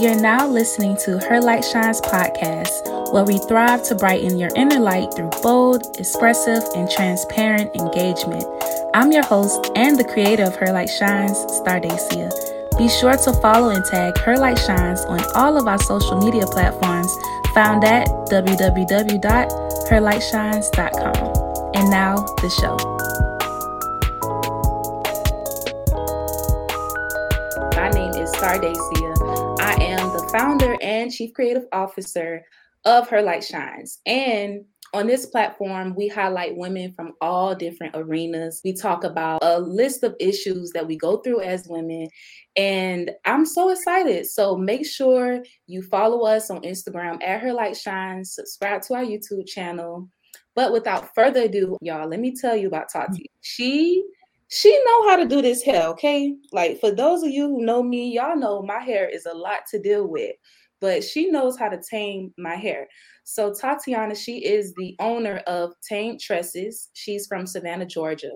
You're now listening to Her Light Shines podcast, where we thrive to brighten your inner light through bold, expressive, and transparent engagement. I'm your host and the creator of Her Light Shines, Stardacia. Be sure to follow and tag Her Light Shines on all of our social media platforms found at www.herlightshines.com. And now, the show. My name is Stardacia founder and chief creative officer of Her Light Shines. And on this platform, we highlight women from all different arenas. We talk about a list of issues that we go through as women. And I'm so excited. So make sure you follow us on Instagram at Her Light Shines, subscribe to our YouTube channel. But without further ado, y'all, let me tell you about Tati. She she know how to do this hair okay like for those of you who know me y'all know my hair is a lot to deal with but she knows how to tame my hair so tatiana she is the owner of tamed tresses she's from savannah georgia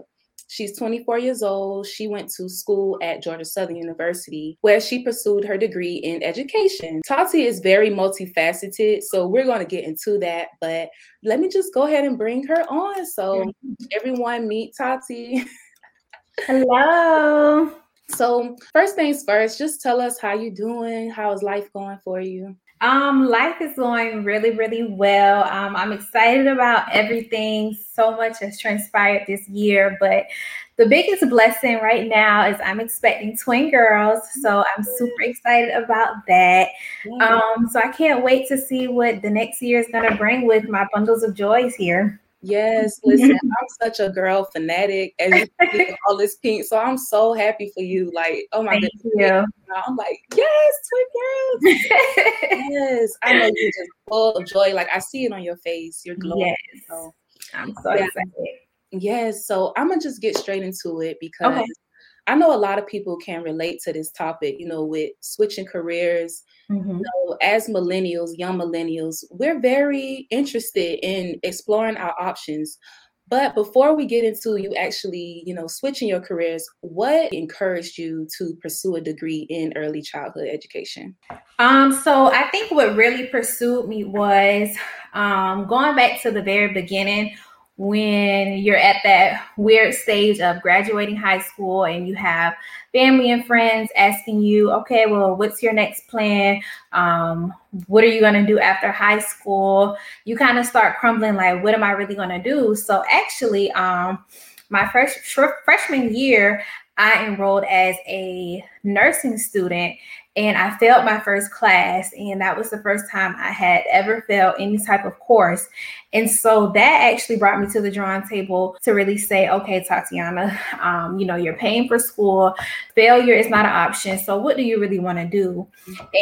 She's 24 years old. She went to school at Georgia Southern University, where she pursued her degree in education. Tati is very multifaceted, so we're going to get into that. But let me just go ahead and bring her on. So, everyone, meet Tati. Hello. So, first things first, just tell us how you doing. How is life going for you? Um, life is going really, really well. Um, I'm excited about everything. So much has transpired this year, but the biggest blessing right now is I'm expecting twin girls. So I'm super excited about that. Um, so I can't wait to see what the next year is going to bring with my bundles of joys here. Yes, listen, I'm such a girl fanatic and all this pink. So I'm so happy for you. Like, oh my Thank goodness. You. I'm like, yes, twin girls. yes. I know you're just full of joy. Like I see it on your face. You're glowing. Yes. So, I'm so yeah. excited. Yes. So I'm gonna just get straight into it because okay. I know a lot of people can relate to this topic, you know, with switching careers. Mm-hmm. You know, as millennials, young millennials, we're very interested in exploring our options. But before we get into you actually, you know, switching your careers, what encouraged you to pursue a degree in early childhood education? Um, so I think what really pursued me was um, going back to the very beginning when you're at that weird stage of graduating high school and you have family and friends asking you, okay, well, what's your next plan? Um, what are you going to do after high school? You kind of start crumbling, like, what am I really going to do? So, actually, um, my first freshman year, I enrolled as a nursing student and I failed my first class. And that was the first time I had ever failed any type of course. And so that actually brought me to the drawing table to really say, okay, Tatiana, um, you know, you're paying for school. Failure is not an option. So what do you really want to do?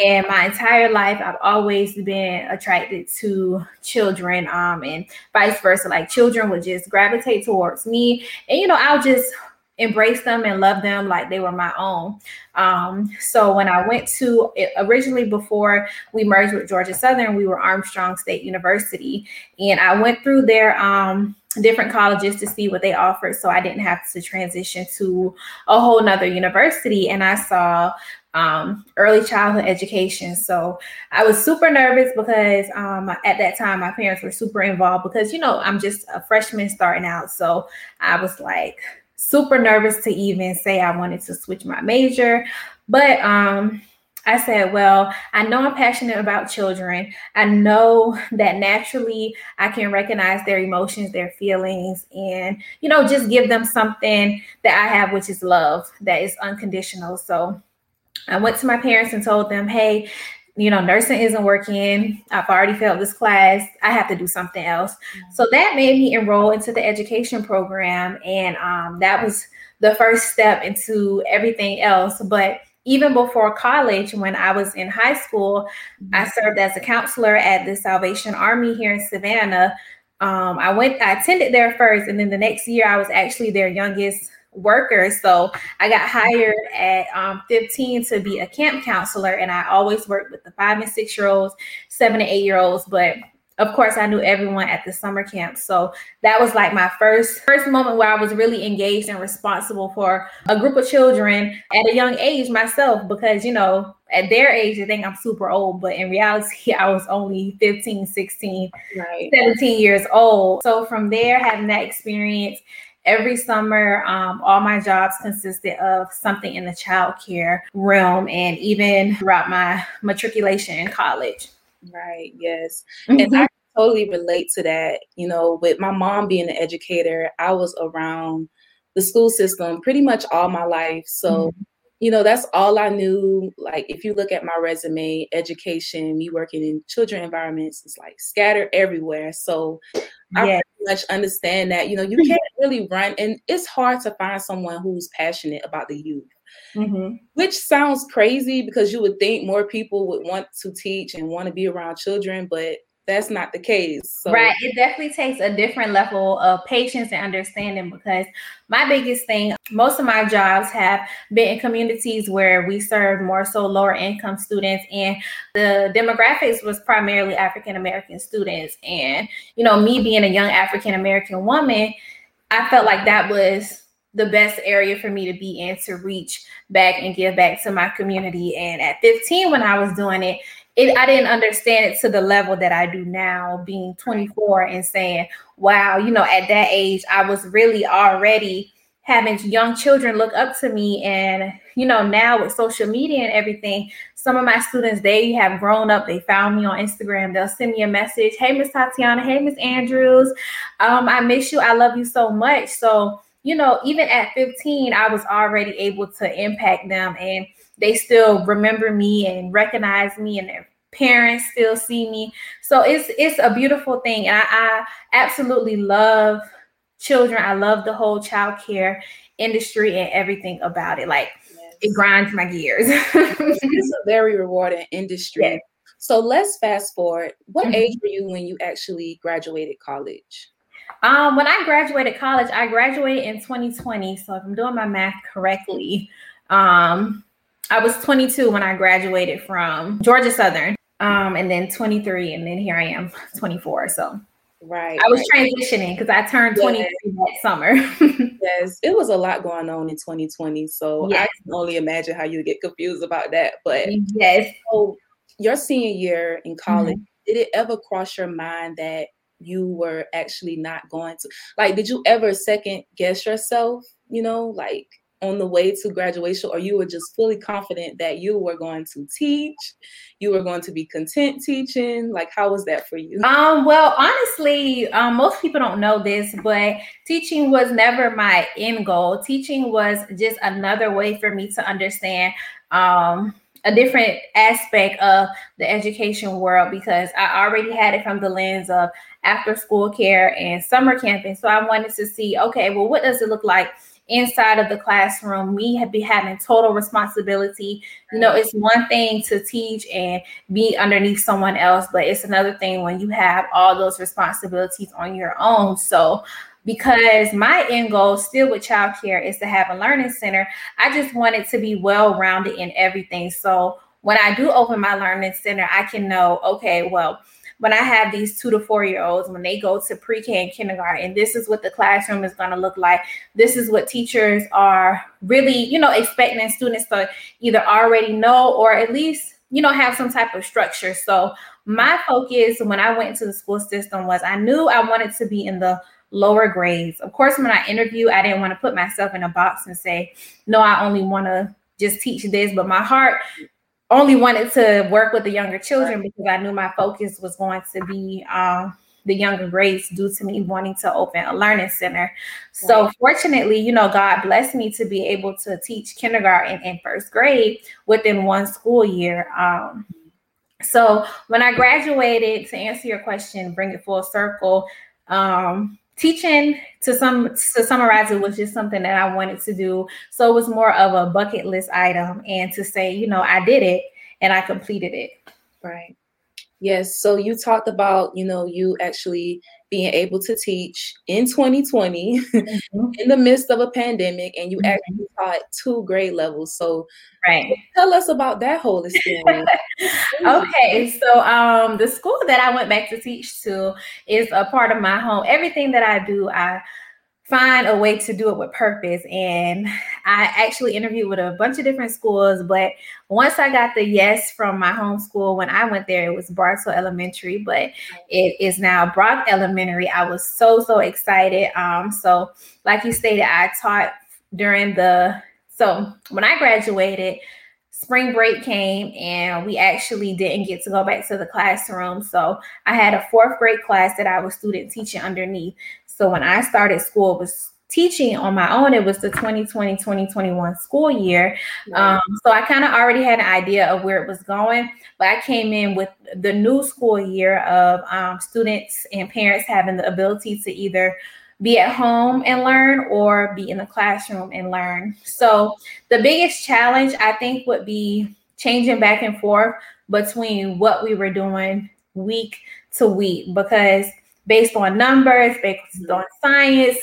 And my entire life, I've always been attracted to children um, and vice versa. Like children would just gravitate towards me. And, you know, I'll just embrace them and love them like they were my own. Um, so when I went to originally before we merged with Georgia Southern, we were Armstrong State University, and I went through their um, different colleges to see what they offered, so I didn't have to transition to a whole nother university. And I saw um, early childhood education. So I was super nervous because um, at that time my parents were super involved because you know I'm just a freshman starting out. So I was like super nervous to even say I wanted to switch my major. But um, I said, well, I know I'm passionate about children. I know that naturally I can recognize their emotions, their feelings, and, you know, just give them something that I have, which is love that is unconditional. So I went to my parents and told them, hey, you know, nursing isn't working. I've already failed this class. I have to do something else. Mm-hmm. So that made me enroll into the education program. And um, that was the first step into everything else. But even before college, when I was in high school, mm-hmm. I served as a counselor at the Salvation Army here in Savannah. Um, I went, I attended there first, and then the next year I was actually their youngest workers. So I got hired at um, 15 to be a camp counselor, and I always worked with the five and six year olds, seven and eight year olds. But of course i knew everyone at the summer camp so that was like my first first moment where i was really engaged and responsible for a group of children at a young age myself because you know at their age they think i'm super old but in reality i was only 15 16 right. 17 years old so from there having that experience every summer um, all my jobs consisted of something in the child care realm and even throughout my matriculation in college Right. Yes. Mm-hmm. And I totally relate to that. You know, with my mom being an educator, I was around the school system pretty much all my life. So, mm-hmm. You know, that's all I knew. Like, if you look at my resume, education, me working in children environments, it's like scattered everywhere. So, yes. I pretty much understand that, you know, you can't really run, and it's hard to find someone who's passionate about the youth. Mm-hmm. Which sounds crazy because you would think more people would want to teach and want to be around children, but that's not the case. So. Right. It definitely takes a different level of patience and understanding because my biggest thing, most of my jobs have been in communities where we serve more so lower income students and the demographics was primarily African American students. And, you know, me being a young African American woman, I felt like that was the best area for me to be in to reach back and give back to my community. And at 15, when I was doing it, it, I didn't understand it to the level that I do now, being 24 and saying, wow, you know, at that age, I was really already having young children look up to me. And, you know, now with social media and everything, some of my students, they have grown up. They found me on Instagram. They'll send me a message. Hey, Miss Tatiana. Hey, Miss Andrews. Um, I miss you. I love you so much. So, you know, even at 15, I was already able to impact them and they still remember me and recognize me and their parents still see me. So it's it's a beautiful thing. And I, I absolutely love children. I love the whole child care industry and everything about it. Like yes. it grinds my gears. it's a very rewarding industry. Yes. So let's fast forward. What mm-hmm. age were you when you actually graduated college? Um, when I graduated college, I graduated in 2020. So if I'm doing my math correctly, um, I was 22 when I graduated from Georgia Southern. Um, and then 23, and then here I am, 24. So right. I was right. transitioning because I turned 23 yes. that summer. yes, it was a lot going on in 2020. So yes. I can only imagine how you get confused about that. But yes. So your senior year in college, mm-hmm. did it ever cross your mind that you were actually not going to like did you ever second guess yourself you know like on the way to graduation or you were just fully confident that you were going to teach you were going to be content teaching? Like how was that for you? Um well honestly um, most people don't know this but teaching was never my end goal. Teaching was just another way for me to understand um a different aspect of the education world because I already had it from the lens of after school care and summer camping. So I wanted to see, okay, well, what does it look like inside of the classroom? Me have be having total responsibility. You know, it's one thing to teach and be underneath someone else, but it's another thing when you have all those responsibilities on your own. So because my end goal still with childcare is to have a learning center. I just want it to be well rounded in everything. So when I do open my learning center, I can know, okay, well, when I have these two to four year olds, when they go to pre K and kindergarten, this is what the classroom is going to look like. This is what teachers are really, you know, expecting students to either already know or at least, you know, have some type of structure. So my focus when I went into the school system was I knew I wanted to be in the lower grades. Of course, when I interview, I didn't want to put myself in a box and say, no, I only want to just teach this. But my heart only wanted to work with the younger children because I knew my focus was going to be um, the younger grades due to me wanting to open a learning center. So right. fortunately, you know, God blessed me to be able to teach kindergarten and first grade within one school year. Um, so when I graduated, to answer your question, bring it full circle. Um, teaching to some to summarize it was just something that I wanted to do. So it was more of a bucket list item and to say, you know, I did it and I completed it. Right. Yes. So you talked about, you know, you actually being able to teach in 2020 mm-hmm. in the midst of a pandemic, and you mm-hmm. actually taught two grade levels. So, right, tell us about that whole experience. okay, so um, the school that I went back to teach to is a part of my home. Everything that I do, I find a way to do it with purpose. And I actually interviewed with a bunch of different schools, but once I got the yes from my home school, when I went there, it was Bartow Elementary, but it is now Brock Elementary. I was so, so excited. Um, so like you stated, I taught during the, so when I graduated, spring break came and we actually didn't get to go back to the classroom. So I had a fourth grade class that I was student teaching underneath. So when I started school, was teaching on my own, it was the 2020 2021 school year. Um, so I kind of already had an idea of where it was going, but I came in with the new school year of um, students and parents having the ability to either be at home and learn or be in the classroom and learn. So the biggest challenge I think would be changing back and forth between what we were doing week to week because based on numbers, based mm-hmm. on science,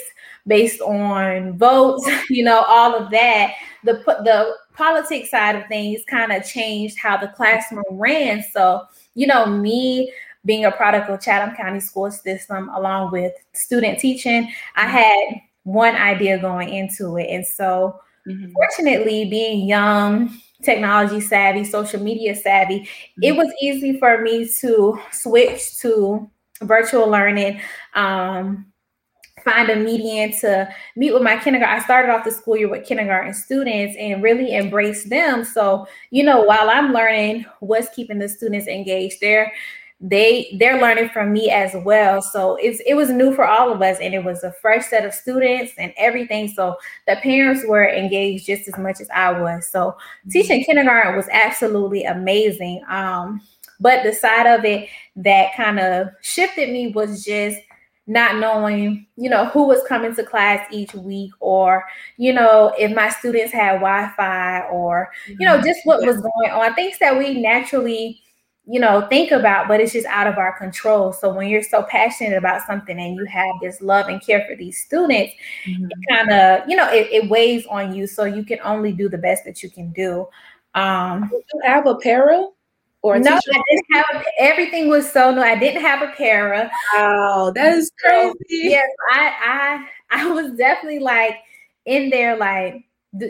based on votes, you know, all of that. The the politics side of things kind of changed how the classroom ran. So, you know, me being a product of Chatham County school system, along with student teaching, I mm-hmm. had one idea going into it. And so, mm-hmm. fortunately, being young, technology savvy, social media savvy, mm-hmm. it was easy for me to switch to virtual learning. Um, find a median to meet with my kindergarten. I started off the school year with kindergarten students and really embrace them. So, you know, while I'm learning what's keeping the students engaged, they're they they're learning from me as well. So it's it was new for all of us and it was a fresh set of students and everything. So the parents were engaged just as much as I was. So mm-hmm. teaching kindergarten was absolutely amazing. Um but the side of it that kind of shifted me was just not knowing, you know, who was coming to class each week or, you know, if my students had Wi-Fi or, you know, just what was going on. Things that we naturally, you know, think about, but it's just out of our control. So when you're so passionate about something and you have this love and care for these students, mm-hmm. it kind of, you know, it, it weighs on you. So you can only do the best that you can do. Um, do you have a para? Or no, I didn't have everything was so new. I didn't have a para. Wow, that is crazy. yes, I I I was definitely like in there, like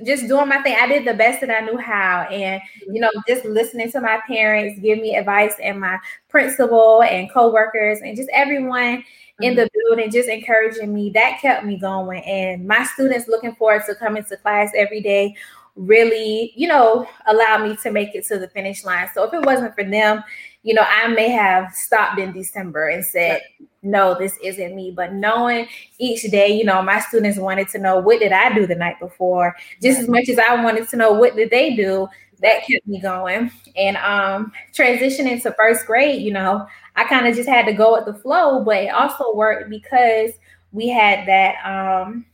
just doing my thing. I did the best that I knew how, and you know, just listening to my parents give me advice, and my principal and coworkers, and just everyone in the mm-hmm. building just encouraging me that kept me going and my students looking forward to coming to class every day really, you know, allowed me to make it to the finish line. So if it wasn't for them, you know, I may have stopped in December and said, no, this isn't me. But knowing each day, you know, my students wanted to know what did I do the night before, just as much as I wanted to know what did they do, that kept me going. And um transitioning to first grade, you know, I kind of just had to go with the flow, but it also worked because we had that um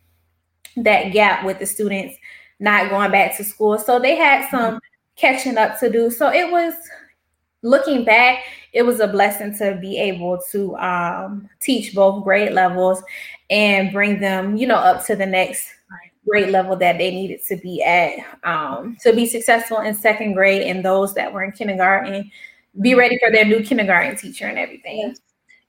that gap with the students not going back to school. So they had some catching up to do. So it was looking back, it was a blessing to be able to um, teach both grade levels and bring them, you know, up to the next grade level that they needed to be at um, to be successful in second grade and those that were in kindergarten be ready for their new kindergarten teacher and everything.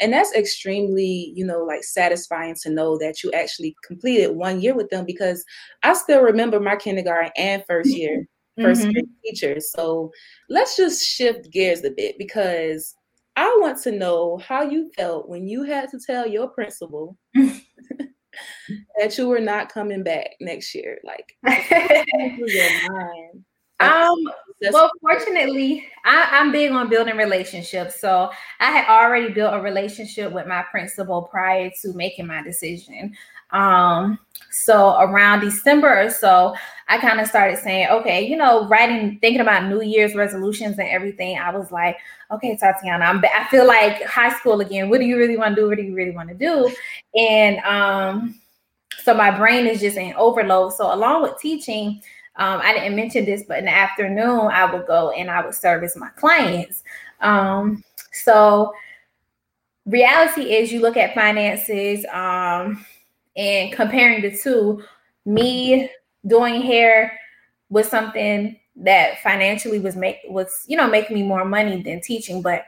And that's extremely you know like satisfying to know that you actually completed one year with them because i still remember my kindergarten and first year 1st mm-hmm. grade teachers. So let's just shift gears a bit because i want to know how you felt when you had to tell your principal that you were not coming back next year. Like your mind? Um, well, fortunately, I, I'm big on building relationships. So I had already built a relationship with my principal prior to making my decision. Um, so around December or so, I kind of started saying, okay, you know, writing, thinking about New Year's resolutions and everything. I was like, okay, Tatiana, I'm, I feel like high school again. What do you really want to do? What do you really want to do? And um, so my brain is just in overload. So along with teaching, um, I didn't mention this, but in the afternoon, I would go and I would service my clients. Um, so reality is you look at finances um, and comparing the two, me doing hair was something that financially was make was you know making me more money than teaching but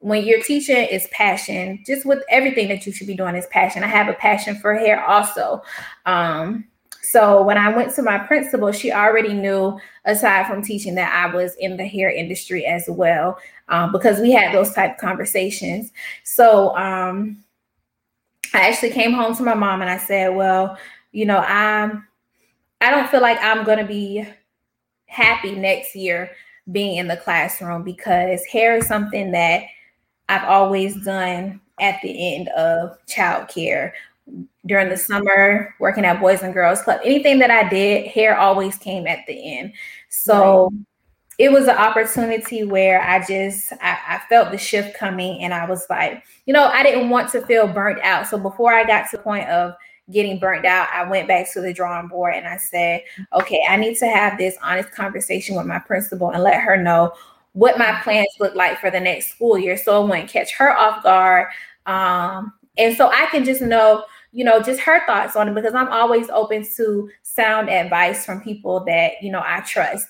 when you're teaching is passion. Just with everything that you should be doing is passion. I have a passion for hair also. Um so when i went to my principal she already knew aside from teaching that i was in the hair industry as well um, because we had those type of conversations so um i actually came home to my mom and i said well you know i'm i don't feel like i'm to be happy next year being in the classroom because hair is something that I've always done at the end of childcare. During the summer, working at Boys and Girls Club, anything that I did, hair always came at the end. So right. it was an opportunity where I just I, I felt the shift coming and I was like, you know, I didn't want to feel burnt out. So before I got to the point of getting burnt out, I went back to the drawing board and I said, okay, I need to have this honest conversation with my principal and let her know what my plans look like for the next school year so it wouldn't catch her off guard. Um, and so I can just know, you know, just her thoughts on it because I'm always open to sound advice from people that, you know, I trust.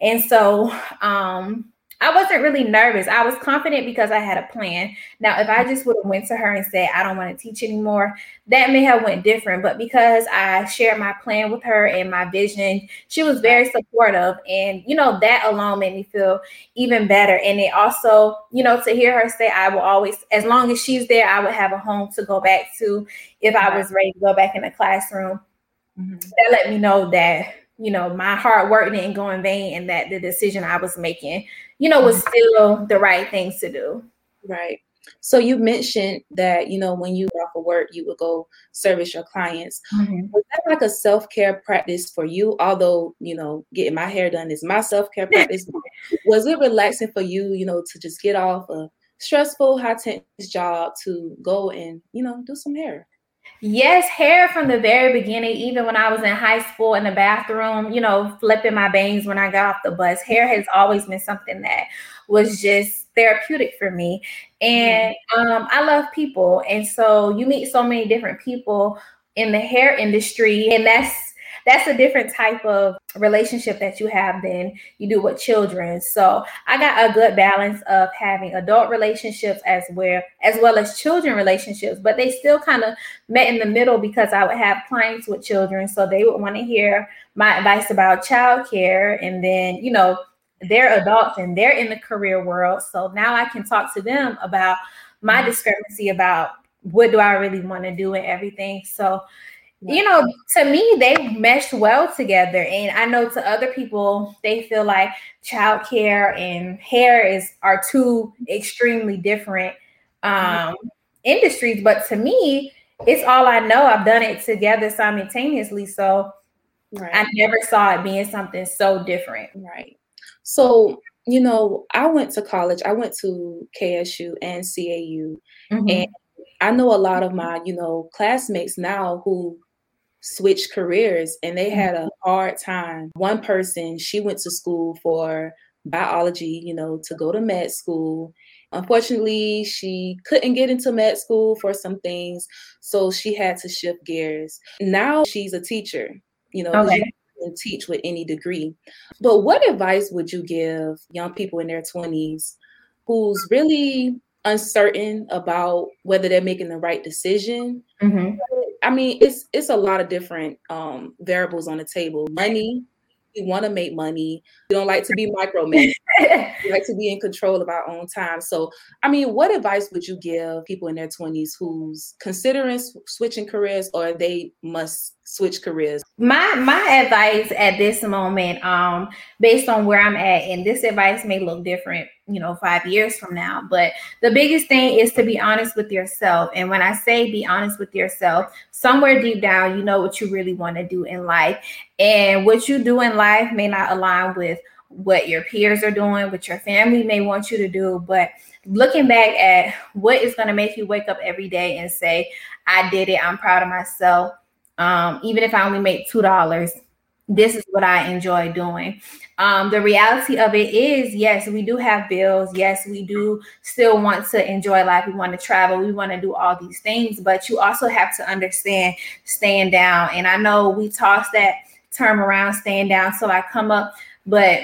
And so um I wasn't really nervous. I was confident because I had a plan. Now, if I just would have went to her and said, I don't want to teach anymore, that may have went different. But because I shared my plan with her and my vision, she was very supportive. And, you know, that alone made me feel even better. And it also, you know, to hear her say, I will always, as long as she's there, I would have a home to go back to if I was ready to go back in the classroom. Mm-hmm. That let me know that you know, my hard work didn't go in vain and that the decision I was making, you know, was mm-hmm. still the right things to do. Right. So you mentioned that, you know, when you off of work, you would go service your clients. Mm-hmm. Was that like a self-care practice for you? Although, you know, getting my hair done is my self-care practice. was it relaxing for you, you know, to just get off a stressful, high tense job to go and, you know, do some hair? Yes, hair from the very beginning, even when I was in high school in the bathroom, you know, flipping my bangs when I got off the bus. Hair has always been something that was just therapeutic for me. And mm-hmm. um, I love people. And so you meet so many different people in the hair industry, and that's that's a different type of relationship that you have than you do with children. So I got a good balance of having adult relationships as well as well as children relationships, but they still kind of met in the middle because I would have clients with children, so they would want to hear my advice about childcare, and then you know they're adults and they're in the career world, so now I can talk to them about my mm-hmm. discrepancy about what do I really want to do and everything. So you know, to me, they meshed well together. And I know to other people, they feel like childcare and hair is are two extremely different um, industries. But to me, it's all I know. I've done it together simultaneously. So right. I never saw it being something so different. Right. So, you know, I went to college, I went to KSU and CAU. Mm-hmm. And I know a lot of my, you know, classmates now who switched careers and they had a hard time. One person, she went to school for biology, you know, to go to med school. Unfortunately, she couldn't get into med school for some things, so she had to shift gears. Now she's a teacher, you know, okay. you teach with any degree. But what advice would you give young people in their 20s who's really uncertain about whether they're making the right decision? Mm-hmm. I mean, it's it's a lot of different um, variables on the table. Money, we want to make money. We don't like to be micromanaged. we like to be in control of our own time. So, I mean, what advice would you give people in their twenties who's considering switching careers, or they must switch careers? My my advice at this moment, um, based on where I'm at, and this advice may look different you know, five years from now. But the biggest thing is to be honest with yourself. And when I say be honest with yourself, somewhere deep down, you know what you really want to do in life. And what you do in life may not align with what your peers are doing, what your family may want you to do. But looking back at what is going to make you wake up every day and say, I did it, I'm proud of myself. Um, even if I only make $2, this is what I enjoy doing. Um, the reality of it is, yes, we do have bills. Yes, we do still want to enjoy life. We want to travel. We want to do all these things, but you also have to understand stand down. And I know we toss that term around, stand down, till I come up, but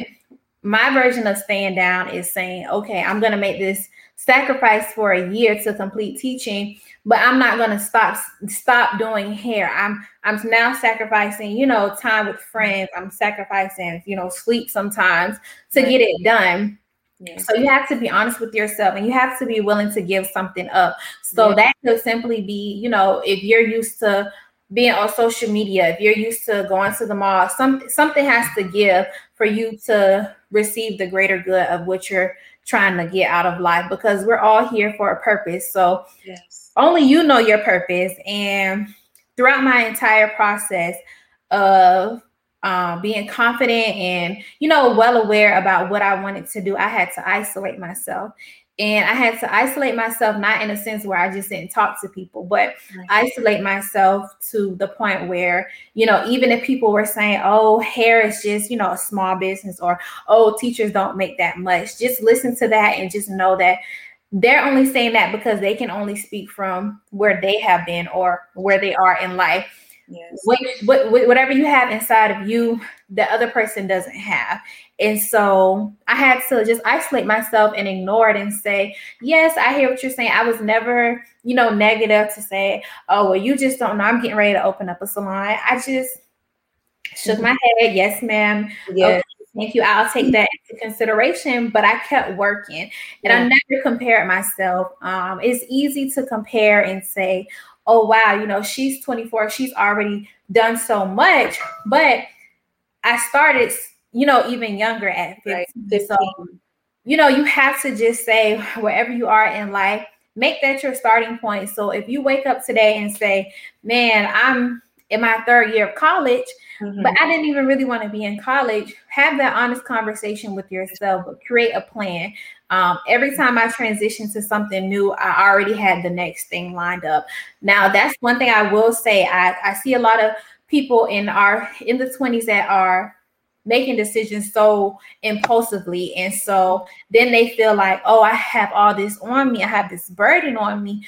my version of stand down is saying, okay, I'm going to make this sacrifice for a year to complete teaching but i'm not going to stop stop doing hair i'm i'm now sacrificing you know time with friends i'm sacrificing you know sleep sometimes to get it done yes. so you have to be honest with yourself and you have to be willing to give something up so yes. that could simply be you know if you're used to being on social media if you're used to going to the mall some, something has to give for you to receive the greater good of what you're trying to get out of life because we're all here for a purpose. So yes. Only you know your purpose. And throughout my entire process of um, being confident and you know well aware about what I wanted to do, I had to isolate myself. And I had to isolate myself, not in a sense where I just didn't talk to people, but right. isolate myself to the point where, you know, even if people were saying, oh, hair is just, you know, a small business or, oh, teachers don't make that much, just listen to that and just know that they're only saying that because they can only speak from where they have been or where they are in life. Yes. What, what, whatever you have inside of you, the other person doesn't have. And so I had to just isolate myself and ignore it and say, Yes, I hear what you're saying. I was never, you know, negative to say, Oh, well, you just don't know. I'm getting ready to open up a salon. I just shook mm-hmm. my head. Yes, ma'am. Yes. Thank you. I'll take that into consideration. But I kept working and yeah. I never compared myself. Um, it's easy to compare and say, Oh, wow, you know, she's 24, she's already done so much. But I started you know, even younger at 15. Right. So, you know, you have to just say wherever you are in life, make that your starting point. So if you wake up today and say, man, I'm in my third year of college, mm-hmm. but I didn't even really want to be in college, have that honest conversation with yourself, but create a plan. Um, every time I transition to something new, I already had the next thing lined up. Now, that's one thing I will say. I, I see a lot of people in our in the 20s that are making decisions so impulsively. And so then they feel like, oh, I have all this on me, I have this burden on me.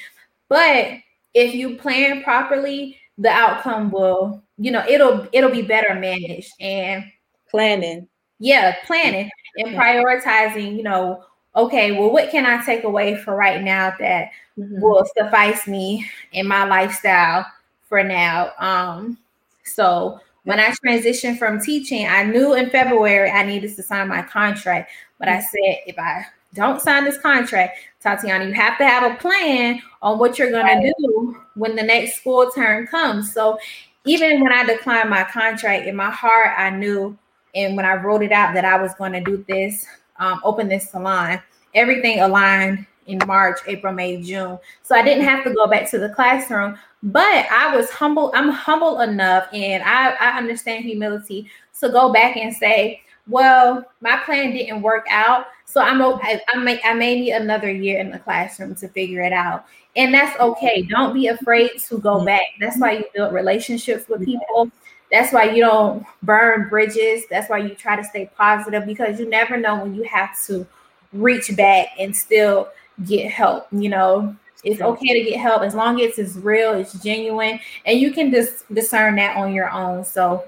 But if you plan properly, the outcome will, you know, it'll it'll be better managed and planning. Yeah, planning and prioritizing, you know, okay, well, what can I take away for right now that mm-hmm. will suffice me in my lifestyle for now? Um, so when I transitioned from teaching, I knew in February I needed to sign my contract. But I said, if I don't sign this contract, Tatiana, you have to have a plan on what you're going to do when the next school term comes. So even when I declined my contract, in my heart, I knew, and when I wrote it out that I was going to do this, um, open this salon, everything aligned in March, April, May, June. So I didn't have to go back to the classroom, but I was humble. I'm humble enough and I, I understand humility to go back and say, well, my plan didn't work out. So I'm okay. I may I may need another year in the classroom to figure it out. And that's okay. Don't be afraid to go mm-hmm. back. That's why you build relationships with mm-hmm. people. That's why you don't burn bridges. That's why you try to stay positive because you never know when you have to reach back and still get help. You know, it's okay to get help as long as it's real, it's genuine, and you can just discern that on your own. So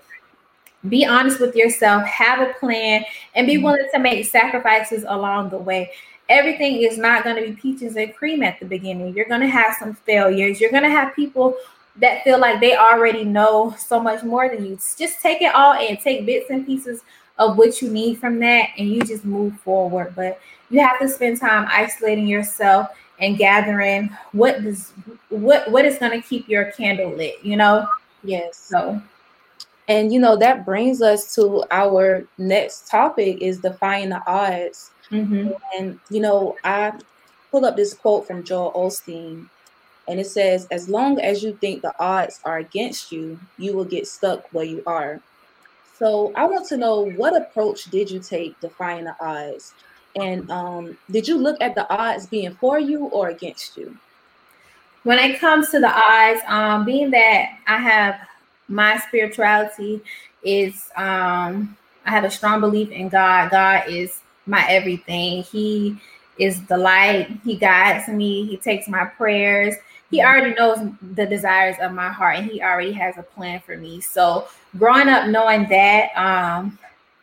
be honest with yourself, have a plan, and be mm-hmm. willing to make sacrifices along the way. Everything is not going to be peaches and cream at the beginning. You're going to have some failures. You're going to have people that feel like they already know so much more than you. Just take it all and take bits and pieces of what you need from that, and you just move forward. But you have to spend time isolating yourself and gathering what does what what is going to keep your candle lit you know yes so and you know that brings us to our next topic is defying the odds mm-hmm. and you know i pull up this quote from joel Osteen, and it says as long as you think the odds are against you you will get stuck where you are so i want to know what approach did you take defying the odds and um, did you look at the odds being for you or against you? When it comes to the odds, um, being that I have my spirituality is um I have a strong belief in God. God is my everything. He is the light. He guides me. He takes my prayers. He already knows the desires of my heart and he already has a plan for me. So growing up knowing that, um,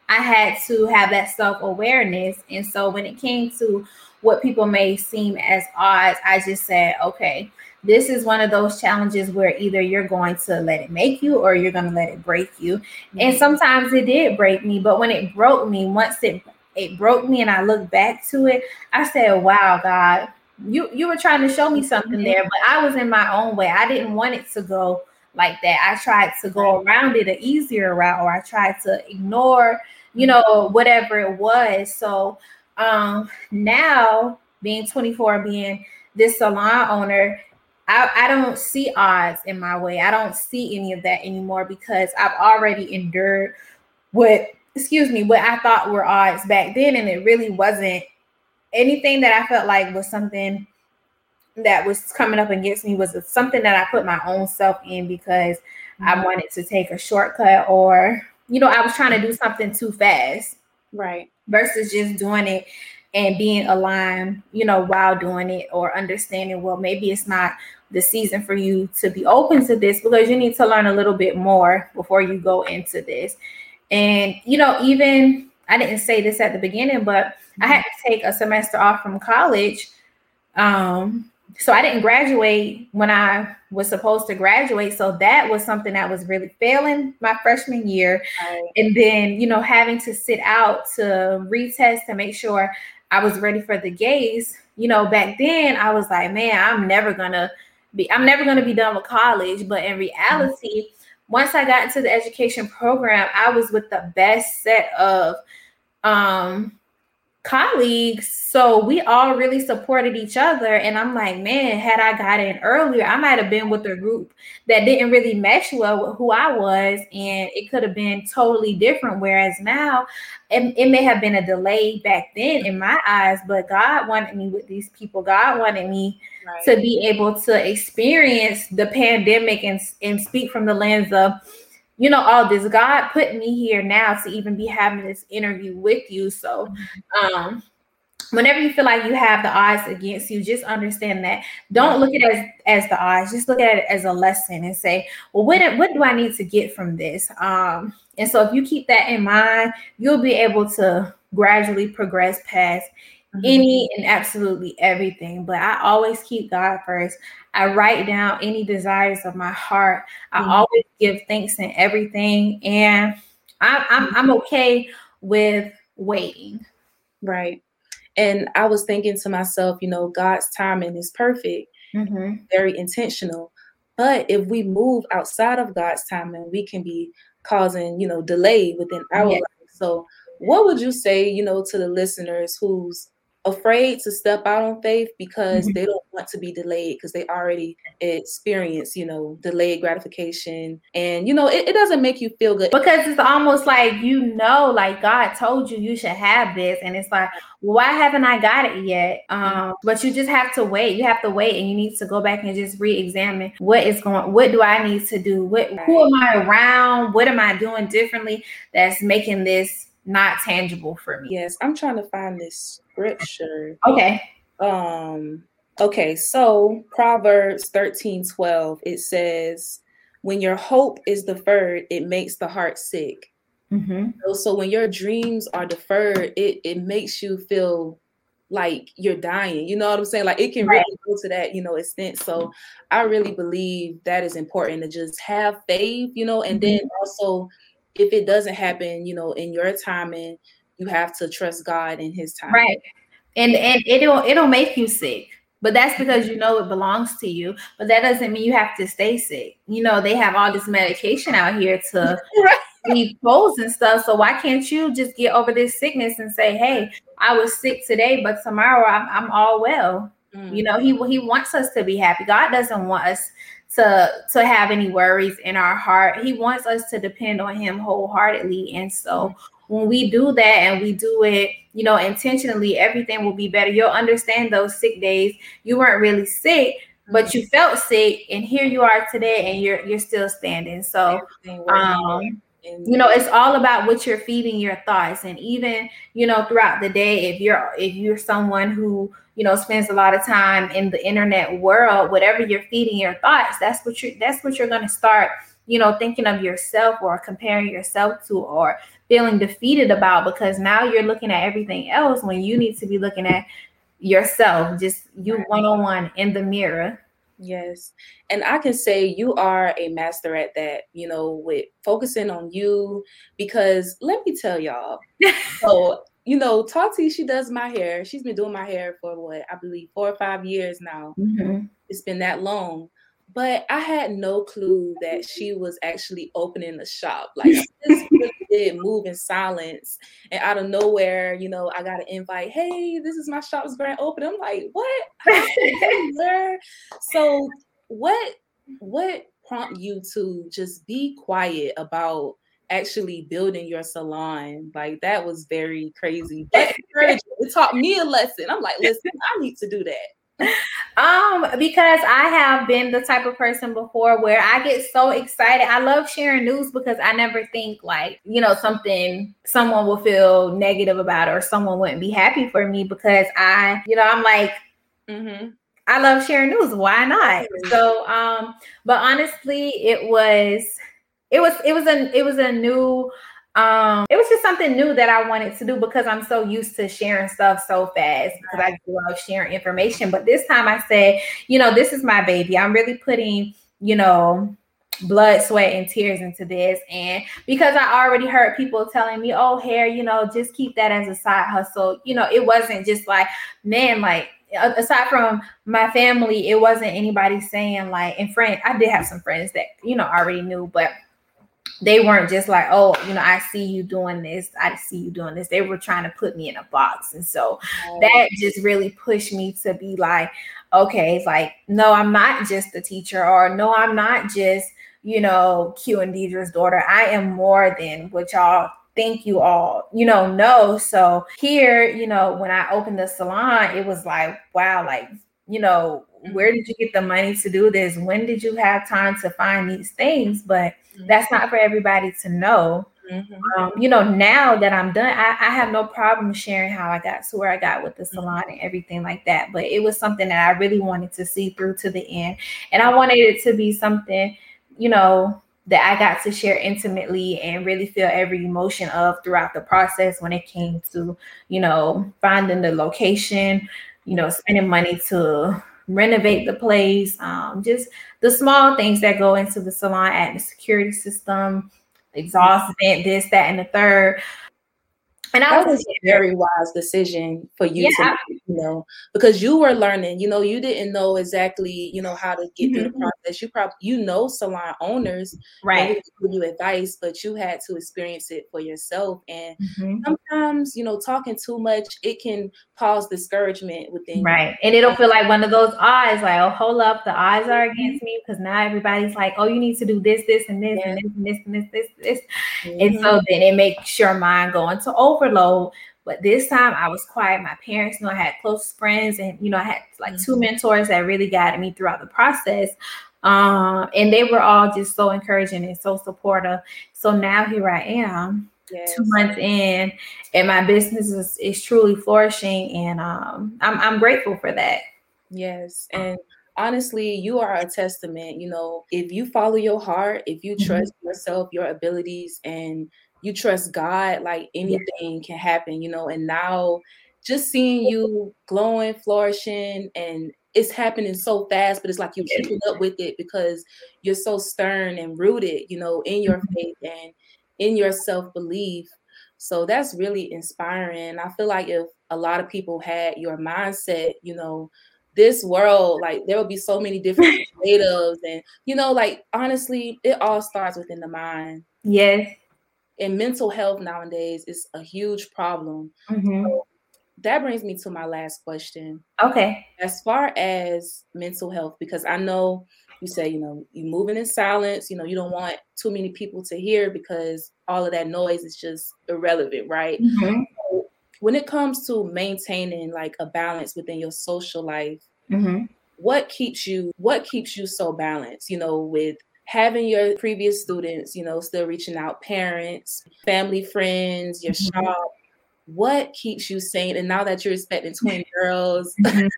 I had to have that self-awareness. And so when it came to what people may seem as odds, I just said, okay, this is one of those challenges where either you're going to let it make you or you're going to let it break you. Mm-hmm. And sometimes it did break me, but when it broke me, once it it broke me and I look back to it, I said, "Wow, God, you you were trying to show me something mm-hmm. there, but I was in my own way. I didn't want it to go like that. I tried to go around it an easier route, or I tried to ignore, you know, whatever it was. So um now being 24, being this salon owner, I, I don't see odds in my way. I don't see any of that anymore because I've already endured what, excuse me, what I thought were odds back then. And it really wasn't anything that I felt like was something that was coming up against me was something that I put my own self in because mm-hmm. I wanted to take a shortcut or, you know, I was trying to do something too fast. Right. Versus just doing it and being aligned, you know, while doing it or understanding, well, maybe it's not the season for you to be open to this because you need to learn a little bit more before you go into this. And, you know, even I didn't say this at the beginning, but I had to take a semester off from college. Um, so I didn't graduate when I was supposed to graduate. So that was something that was really failing my freshman year. Right. And then, you know, having to sit out to retest to make sure I was ready for the GACE. You know, back then I was like, man, I'm never gonna be I'm never to be done with college. But in reality, once I got into the education program, I was with the best set of um colleagues. So we all really supported each other. And I'm like, man, had I got in earlier, I might have been with a group that didn't really mesh well with who I was. And it could have been totally different. Whereas now, it, it may have been a delay back then in my eyes, but God wanted me with these people. God wanted me right. to be able to experience the pandemic and, and speak from the lens of, you know, all this. God put me here now to even be having this interview with you. So, um, whenever you feel like you have the odds against you, just understand that. Don't look at it as, as the odds. Just look at it as a lesson and say, well, what, what do I need to get from this? Um, and so if you keep that in mind, you'll be able to gradually progress past mm-hmm. any and absolutely everything. But I always keep God first. I write down any desires of my heart. I mm-hmm. always give thanks in everything. And I, I'm, I'm okay with waiting. Right. And I was thinking to myself, you know, God's timing is perfect, mm-hmm. very intentional. But if we move outside of God's timing, we can be causing, you know, delay within our yes. life. So, what would you say, you know, to the listeners who's afraid to step out on faith because mm-hmm. they don't want to be delayed because they already experience, you know, delayed gratification. And, you know, it, it, doesn't make you feel good. Because it's almost like, you know, like God told you you should have this. And it's like, why haven't I got it yet? Um, but you just have to wait. You have to wait and you need to go back and just re-examine what is going, what do I need to do? What, who am I around? What am I doing differently that's making this not tangible for me. Yes, I'm trying to find this scripture. Okay. Um okay, so Proverbs 13, 12, it says, when your hope is deferred, it makes the heart sick. Mm-hmm. So, so when your dreams are deferred, it, it makes you feel like you're dying. You know what I'm saying? Like it can right. really go to that, you know, extent. So I really believe that is important to just have faith, you know, and mm-hmm. then also if it doesn't happen, you know, in your timing, you have to trust God in His time. Right. And and it'll it'll make you sick. But that's because you know it belongs to you. But that doesn't mean you have to stay sick. You know, they have all this medication out here to leave clothes and stuff. So why can't you just get over this sickness and say, "Hey, I was sick today, but tomorrow I'm, I'm all well." Mm. You know, he he wants us to be happy. God doesn't want us to to have any worries in our heart. He wants us to depend on him wholeheartedly. And so when we do that and we do it, you know, intentionally, everything will be better. You'll understand those sick days. You weren't really sick, but you felt sick and here you are today and you're you're still standing so um you know it's all about what you're feeding your thoughts and even you know throughout the day if you're if you're someone who you know spends a lot of time in the internet world whatever you're feeding your thoughts that's what you that's what you're going to start you know thinking of yourself or comparing yourself to or feeling defeated about because now you're looking at everything else when you need to be looking at yourself just you one-on-one in the mirror Yes. And I can say you are a master at that, you know, with focusing on you. Because let me tell y'all, so, you know, Tati, she does my hair. She's been doing my hair for what I believe four or five years now. Mm-hmm. It's been that long. But I had no clue that she was actually opening a shop. Like this really did move in silence. And out of nowhere, you know, I got an invite. Hey, this is my shop's grand open. I'm like, what? so what what prompt you to just be quiet about actually building your salon. Like that was very crazy. But it taught me a lesson. I'm like, listen, I need to do that um, because I have been the type of person before where I get so excited. I love sharing news because I never think like, you know, something someone will feel negative about or someone wouldn't be happy for me because I, you know, I'm like, mm-hmm. I love sharing news. Why not? So, um, but honestly, it was, it was, it was a, it was a new um, it was just something new that I wanted to do because I'm so used to sharing stuff so fast because I love sharing information. But this time I said, you know, this is my baby. I'm really putting, you know, blood, sweat, and tears into this. And because I already heard people telling me, oh, hair, you know, just keep that as a side hustle. You know, it wasn't just like, man, like aside from my family, it wasn't anybody saying like, and friend, I did have some friends that, you know, already knew, but they weren't just like, oh, you know, I see you doing this, I see you doing this. They were trying to put me in a box. And so oh. that just really pushed me to be like, okay, it's like, no, I'm not just a teacher, or no, I'm not just, you know, Q and Deidre's daughter. I am more than what y'all think you all, you know, know. So here, you know, when I opened the salon, it was like, wow, like, you know, where mm-hmm. did you get the money to do this? When did you have time to find these things? But mm-hmm. that's not for everybody to know. Mm-hmm. Um, you know, now that I'm done, I, I, have no problem sharing how I got to where I got with the mm-hmm. salon and everything like that. But it was something that I really wanted to see through to the end. And I wanted it to be something, you know, that I got to share intimately and really feel every emotion of throughout the process when it came to, you know, finding the location, you know, spending money to renovate the place, um, just the small things that go into the salon at the security system, exhaust vent, this, that, and the third. And I that was a very wise decision for you yeah. to, you know, because you were learning, you know, you didn't know exactly, you know, how to get mm-hmm. through the mm-hmm. process. You probably, you know, salon owners, right? Give you advice, but you had to experience it for yourself. And mm-hmm. sometimes, you know, talking too much, it can cause discouragement within. Right, you. and it'll feel like one of those eyes, like, oh, hold up, the eyes are against me because now everybody's like, oh, you need to do this, this, and this, yeah. and this, and this, and this, this, this. Mm-hmm. and so then it makes your mind go into over overload. But this time I was quiet. My parents you know I had close friends, and you know I had like mm-hmm. two mentors that really guided me throughout the process. Um, and they were all just so encouraging and so supportive. So now here I am, yes. two months in, and my business is, is truly flourishing, and um, I'm I'm grateful for that. Yes, and honestly, you are a testament. You know, if you follow your heart, if you mm-hmm. trust mm-hmm. yourself, your abilities, and you trust God, like anything can happen, you know. And now just seeing you glowing, flourishing, and it's happening so fast, but it's like you keeping up with it because you're so stern and rooted, you know, in your mm-hmm. faith and in your self belief. So that's really inspiring. I feel like if a lot of people had your mindset, you know, this world, like there will be so many different creatives, and you know, like honestly, it all starts within the mind. Yes and mental health nowadays is a huge problem. Mm-hmm. So that brings me to my last question. Okay. As far as mental health, because I know you say, you know, you're moving in silence, you know, you don't want too many people to hear because all of that noise is just irrelevant, right? Mm-hmm. So when it comes to maintaining like a balance within your social life, mm-hmm. what keeps you what keeps you so balanced you know with having your previous students you know still reaching out parents family friends your mm-hmm. shop what keeps you sane and now that you're expecting twin girls mm-hmm.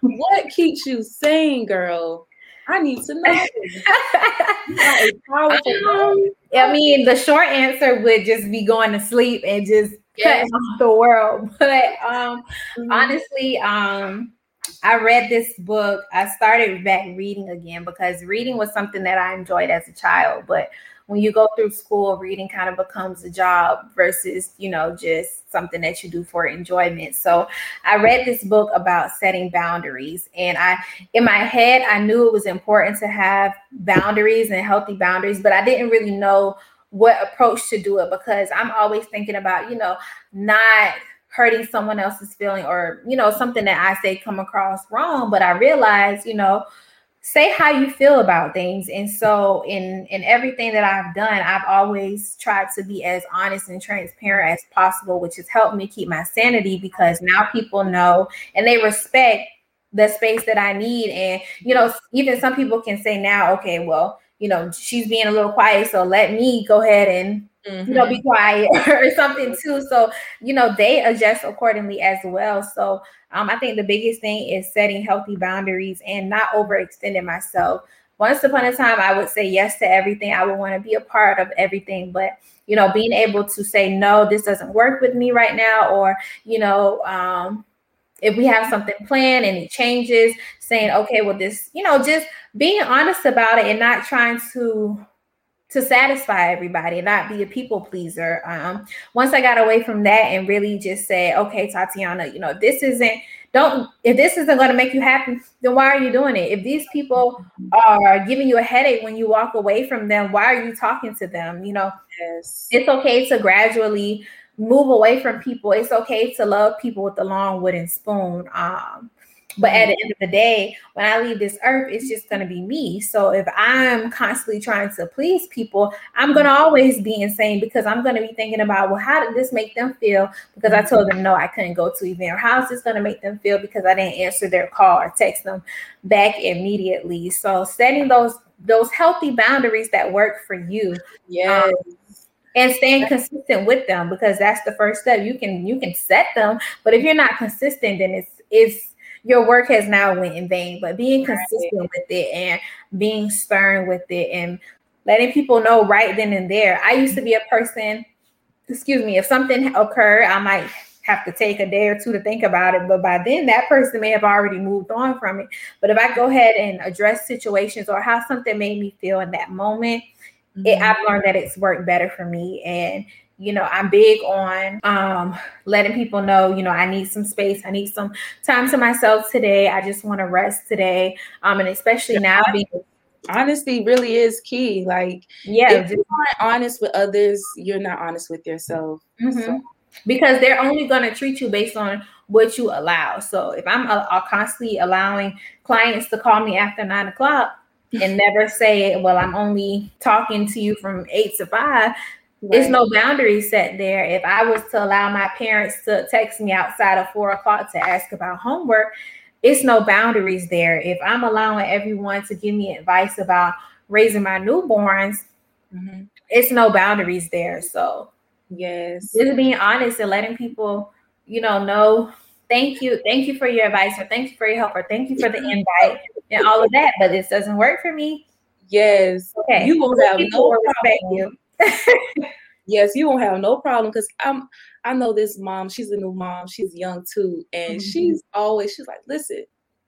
what keeps you sane girl I need to know. um, I mean, the short answer would just be going to sleep and just cutting off the world. But um, mm-hmm. honestly, um, I read this book. I started back reading again because reading was something that I enjoyed as a child. But when you go through school, reading kind of becomes a job versus, you know, just something that you do for enjoyment. So I read this book about setting boundaries. And I, in my head, I knew it was important to have boundaries and healthy boundaries, but I didn't really know what approach to do it because I'm always thinking about, you know, not hurting someone else's feeling or you know something that i say come across wrong but i realize you know say how you feel about things. And so in in everything that i've done i've always tried to be as honest and transparent as possible which has helped me keep my sanity because now people know and they respect the space that i need. And you know even some people can say now okay well you know she's being a little quiet so let me go ahead and mm-hmm. you know, be mm-hmm. quiet or something too. So, you know, they adjust accordingly as well. So um, I think the biggest thing is setting healthy boundaries and not overextending myself. Once upon a time, I would say yes to everything. I would want to be a part of everything, but you know, being able to say no, this doesn't work with me right now, or you know, um, if we have something planned and it changes, saying okay, well, this, you know, just being honest about it and not trying to to satisfy everybody not be a people pleaser. Um, once I got away from that and really just say, okay, Tatiana, you know, this isn't don't if this isn't going to make you happy, then why are you doing it? If these people are giving you a headache when you walk away from them, why are you talking to them? You know, yes. it's okay to gradually move away from people. It's okay to love people with the long wooden spoon. Um, but at mm-hmm. the end of the day, when I leave this earth, it's just going to be me. So if I'm constantly trying to please people, I'm going to mm-hmm. always be insane because I'm going to be thinking about, well, how did this make them feel? Because I mm-hmm. told them no, I couldn't go to event. Or how is this going to make them feel because I didn't answer their call or text them back immediately? So setting those those healthy boundaries that work for you. Yeah. Um, and staying consistent with them because that's the first step. You can you can set them, but if you're not consistent, then it's it's your work has now went in vain. But being consistent right. with it and being stern with it and letting people know right then and there. I used to be a person, excuse me, if something occurred, I might have to take a day or two to think about it. But by then, that person may have already moved on from it. But if I go ahead and address situations or how something made me feel in that moment, mm-hmm. it, I've learned that it's worked better for me. And you know i'm big on um letting people know you know i need some space. I need some time to myself today. I just want to rest today. Um and especially now being honesty really is key. Like yeah if you're not honest with others you're not honest with yourself. Mm-hmm. so. because they're only going to treat you based on what you allow. So if i'm uh, constantly allowing clients to call me after nine o'clock and never say well i'm only talking to you from eight to five Right. There's no boundaries set there. If I was to allow my parents to text me outside of four o'clock to ask about homework, it's no boundaries there. If I'm allowing everyone to give me advice about raising my newborns, mm-hmm. it's no boundaries there. So, yes, just being honest and letting people, you know, know thank you, thank you for your advice, or thank you for your help, or thank you for the invite and all of that. But this doesn't work for me. Yes, okay, you will have no respect you yes, you won't have no problem because I'm I know this mom, she's a new mom, she's young too, and mm-hmm. she's always she's like, listen,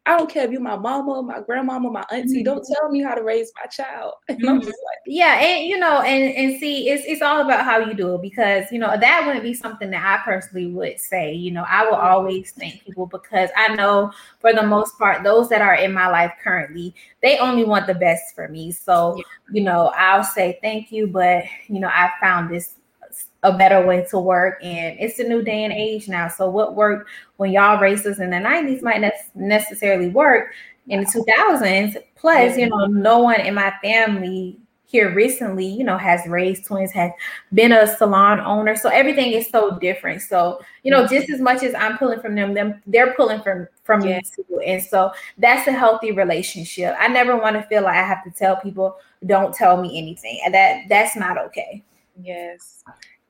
I don't care if you're my mama, my grandmama, my auntie. Don't mm-hmm. tell me how to raise my child. Just like, yeah, and you know, and and see, it's it's all about how you do it because you know that wouldn't be something that I personally would say. You know, I will always thank people because I know for the most part, those that are in my life currently, they only want the best for me. So you know, I'll say thank you, but you know, I found this a better way to work. And it's a new day and age now. So what worked when y'all races in the 90s might not necessarily work in the 2000s. Plus, you know, no one in my family here recently, you know, has raised twins, has been a salon owner. So everything is so different. So, you know, just as much as I'm pulling from them, them they're pulling from from me too. And so that's a healthy relationship. I never want to feel like I have to tell people, don't tell me anything. And that that's not okay. Yes.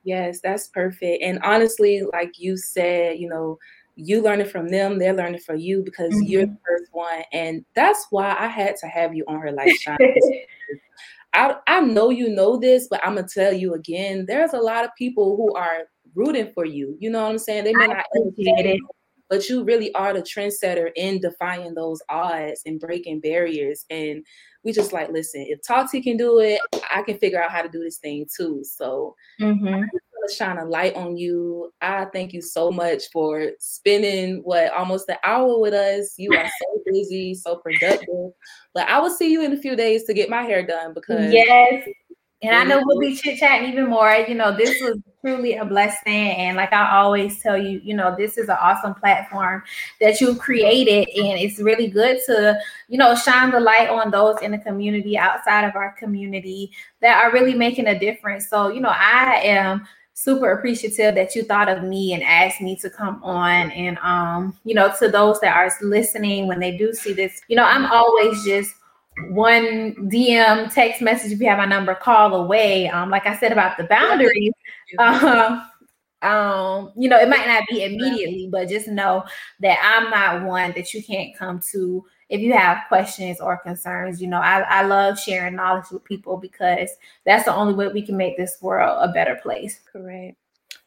Yes, that's perfect. And honestly, like you said, you know, you learning from them, they're learning from you because mm-hmm. you're the first one. And that's why I had to have you on her lifetime. I, I know you know this, but I'm gonna tell you again, there's a lot of people who are rooting for you. You know what I'm saying? They may I not understand it, but you really are the trendsetter in defying those odds and breaking barriers. And we just like, listen, if Tati can do it, I can figure out how to do this thing too. So mm-hmm shine a light on you. I thank you so much for spending what almost an hour with us. You are so busy, so productive. But I will see you in a few days to get my hair done because yes. And I know we'll be chit chatting even more. You know, this was truly a blessing. And like I always tell you, you know, this is an awesome platform that you've created. And it's really good to, you know, shine the light on those in the community outside of our community that are really making a difference. So, you know, I am super appreciative that you thought of me and asked me to come on and um you know to those that are listening when they do see this you know i'm always just one dm text message if you have my number call away um like i said about the boundaries um um you know it might not be immediately but just know that i'm not one that you can't come to if you have questions or concerns, you know, I, I love sharing knowledge with people because that's the only way we can make this world a better place. Correct.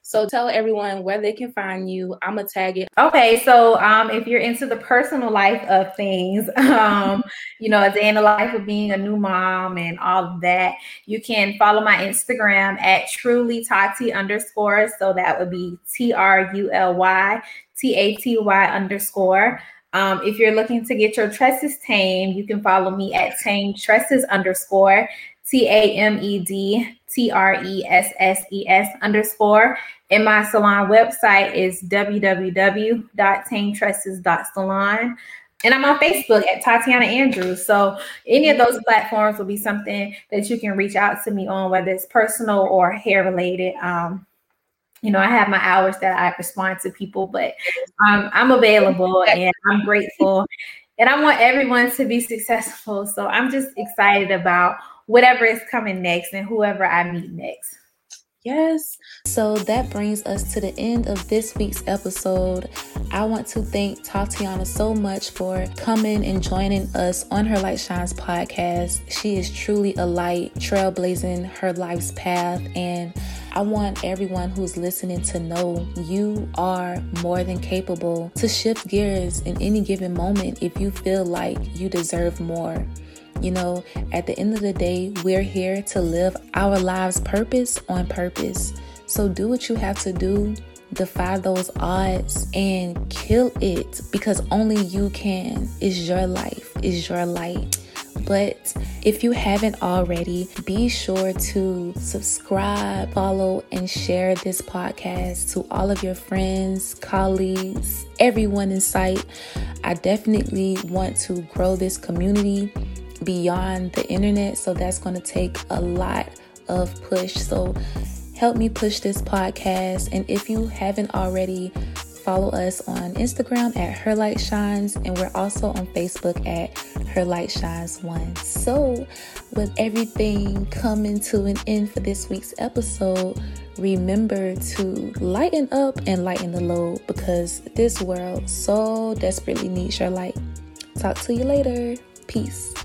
So tell everyone where they can find you. I'm gonna tag it. Okay, so um, if you're into the personal life of things, um, you know, a day in the life of being a new mom and all of that, you can follow my Instagram at truly tati underscore. So that would be T R U L Y T A T Y underscore. Um, if you're looking to get your tresses tamed, you can follow me at tamed tresses underscore T A M E D T R E S S E S underscore. And my salon website is www.tametresses.salon. And I'm on Facebook at Tatiana Andrews. So any of those platforms will be something that you can reach out to me on, whether it's personal or hair related. Um, you know, I have my hours that I respond to people, but um, I'm available and I'm grateful. And I want everyone to be successful. So I'm just excited about whatever is coming next and whoever I meet next. Yes. So that brings us to the end of this week's episode. I want to thank Tatiana so much for coming and joining us on her Light Shines podcast. She is truly a light, trailblazing her life's path. And I want everyone who's listening to know you are more than capable to shift gears in any given moment if you feel like you deserve more. You know, at the end of the day, we're here to live our lives purpose on purpose. So do what you have to do, defy those odds, and kill it because only you can. Is your life, is your light. But if you haven't already, be sure to subscribe, follow, and share this podcast to all of your friends, colleagues, everyone in sight. I definitely want to grow this community beyond the internet. So that's going to take a lot of push. So help me push this podcast. And if you haven't already, follow us on Instagram at Her Light Shines, and we're also on Facebook at Her Light Shines One. So, with everything coming to an end for this week's episode, remember to lighten up and lighten the load because this world so desperately needs your light. Talk to you later. Peace.